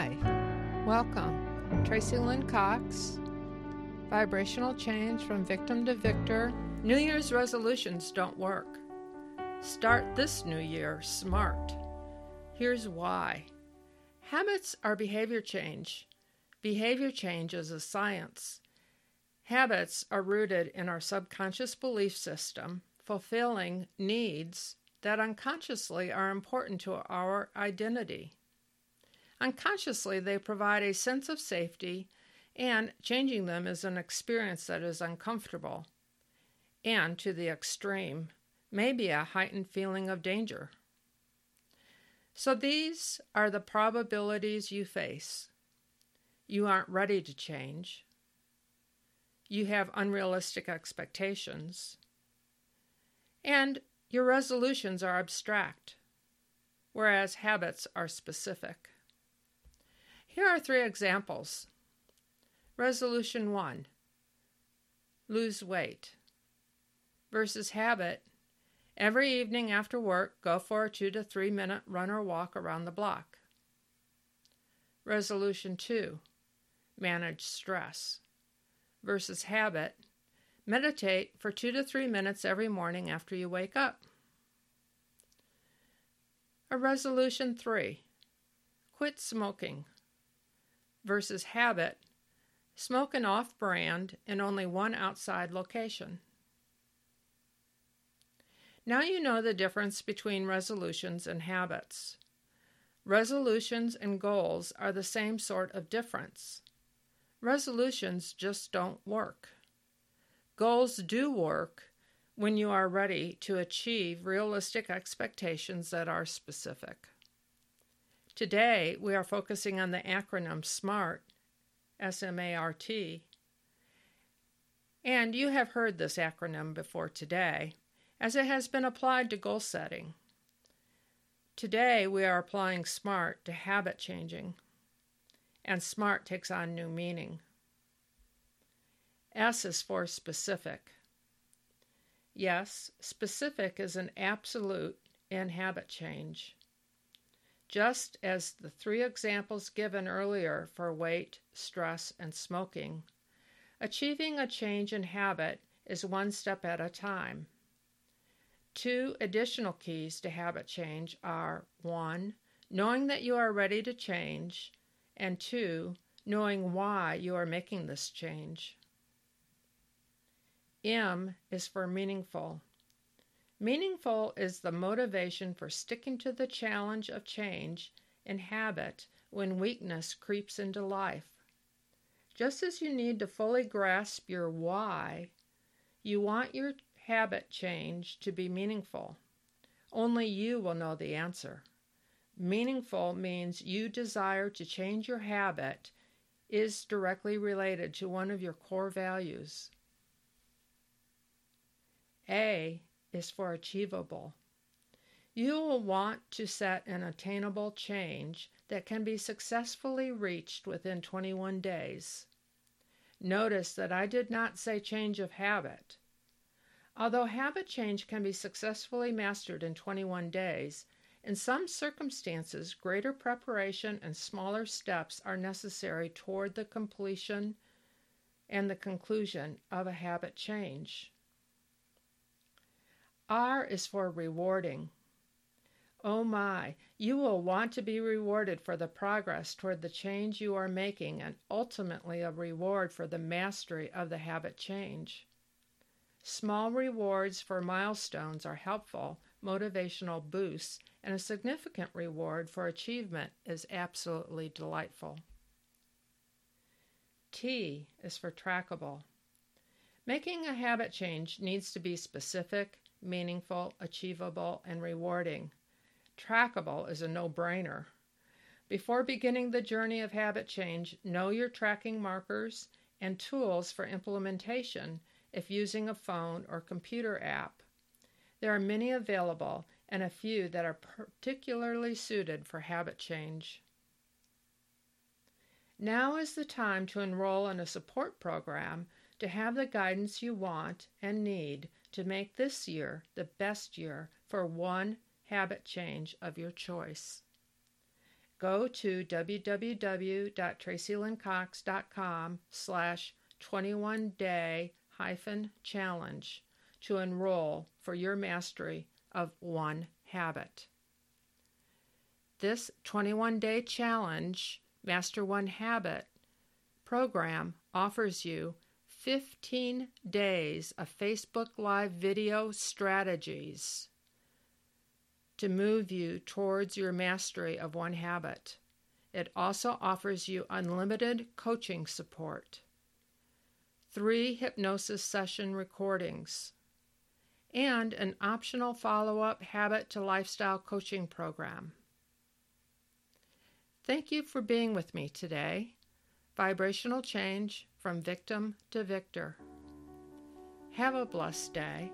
Hi, welcome. Tracey Lynn Cox, Vibrational Change from Victim to Victor. New Year's resolutions don't work. Start this new year smart. Here's why habits are behavior change. Behavior change is a science. Habits are rooted in our subconscious belief system, fulfilling needs that unconsciously are important to our identity. Unconsciously, they provide a sense of safety, and changing them is an experience that is uncomfortable and, to the extreme, may be a heightened feeling of danger. So, these are the probabilities you face. You aren't ready to change. You have unrealistic expectations. And your resolutions are abstract, whereas habits are specific. Here are three examples. Resolution 1 Lose weight versus habit. Every evening after work, go for a two to three minute run or walk around the block. Resolution 2 Manage stress versus habit. Meditate for two to three minutes every morning after you wake up. A resolution 3 Quit smoking versus habit, smoke an off brand in only one outside location. Now you know the difference between resolutions and habits. Resolutions and goals are the same sort of difference. Resolutions just don't work. Goals do work when you are ready to achieve realistic expectations that are specific. Today, we are focusing on the acronym SMART, S M A R T. And you have heard this acronym before today, as it has been applied to goal setting. Today, we are applying SMART to habit changing, and SMART takes on new meaning. S is for specific. Yes, specific is an absolute in habit change. Just as the three examples given earlier for weight, stress, and smoking, achieving a change in habit is one step at a time. Two additional keys to habit change are 1. Knowing that you are ready to change, and 2. Knowing why you are making this change. M is for meaningful. Meaningful is the motivation for sticking to the challenge of change and habit when weakness creeps into life. Just as you need to fully grasp your why, you want your habit change to be meaningful. Only you will know the answer. Meaningful means you desire to change your habit is directly related to one of your core values. A is for achievable. You will want to set an attainable change that can be successfully reached within 21 days. Notice that I did not say change of habit. Although habit change can be successfully mastered in 21 days, in some circumstances, greater preparation and smaller steps are necessary toward the completion and the conclusion of a habit change. R is for rewarding. Oh my, you will want to be rewarded for the progress toward the change you are making and ultimately a reward for the mastery of the habit change. Small rewards for milestones are helpful motivational boosts, and a significant reward for achievement is absolutely delightful. T is for trackable. Making a habit change needs to be specific, meaningful, achievable, and rewarding. Trackable is a no brainer. Before beginning the journey of habit change, know your tracking markers and tools for implementation if using a phone or computer app. There are many available and a few that are particularly suited for habit change. Now is the time to enroll in a support program to have the guidance you want and need to make this year the best year for one habit change of your choice. go to www.traceylynncox.com slash 21 day hyphen challenge to enroll for your mastery of one habit. This 21 day challenge, Master One Habit program, offers you 15 days of Facebook Live video strategies to move you towards your mastery of one habit. It also offers you unlimited coaching support, three hypnosis session recordings, and an optional follow up habit to lifestyle coaching program. Thank you for being with me today. Vibrational change from victim to victor. Have a blessed day.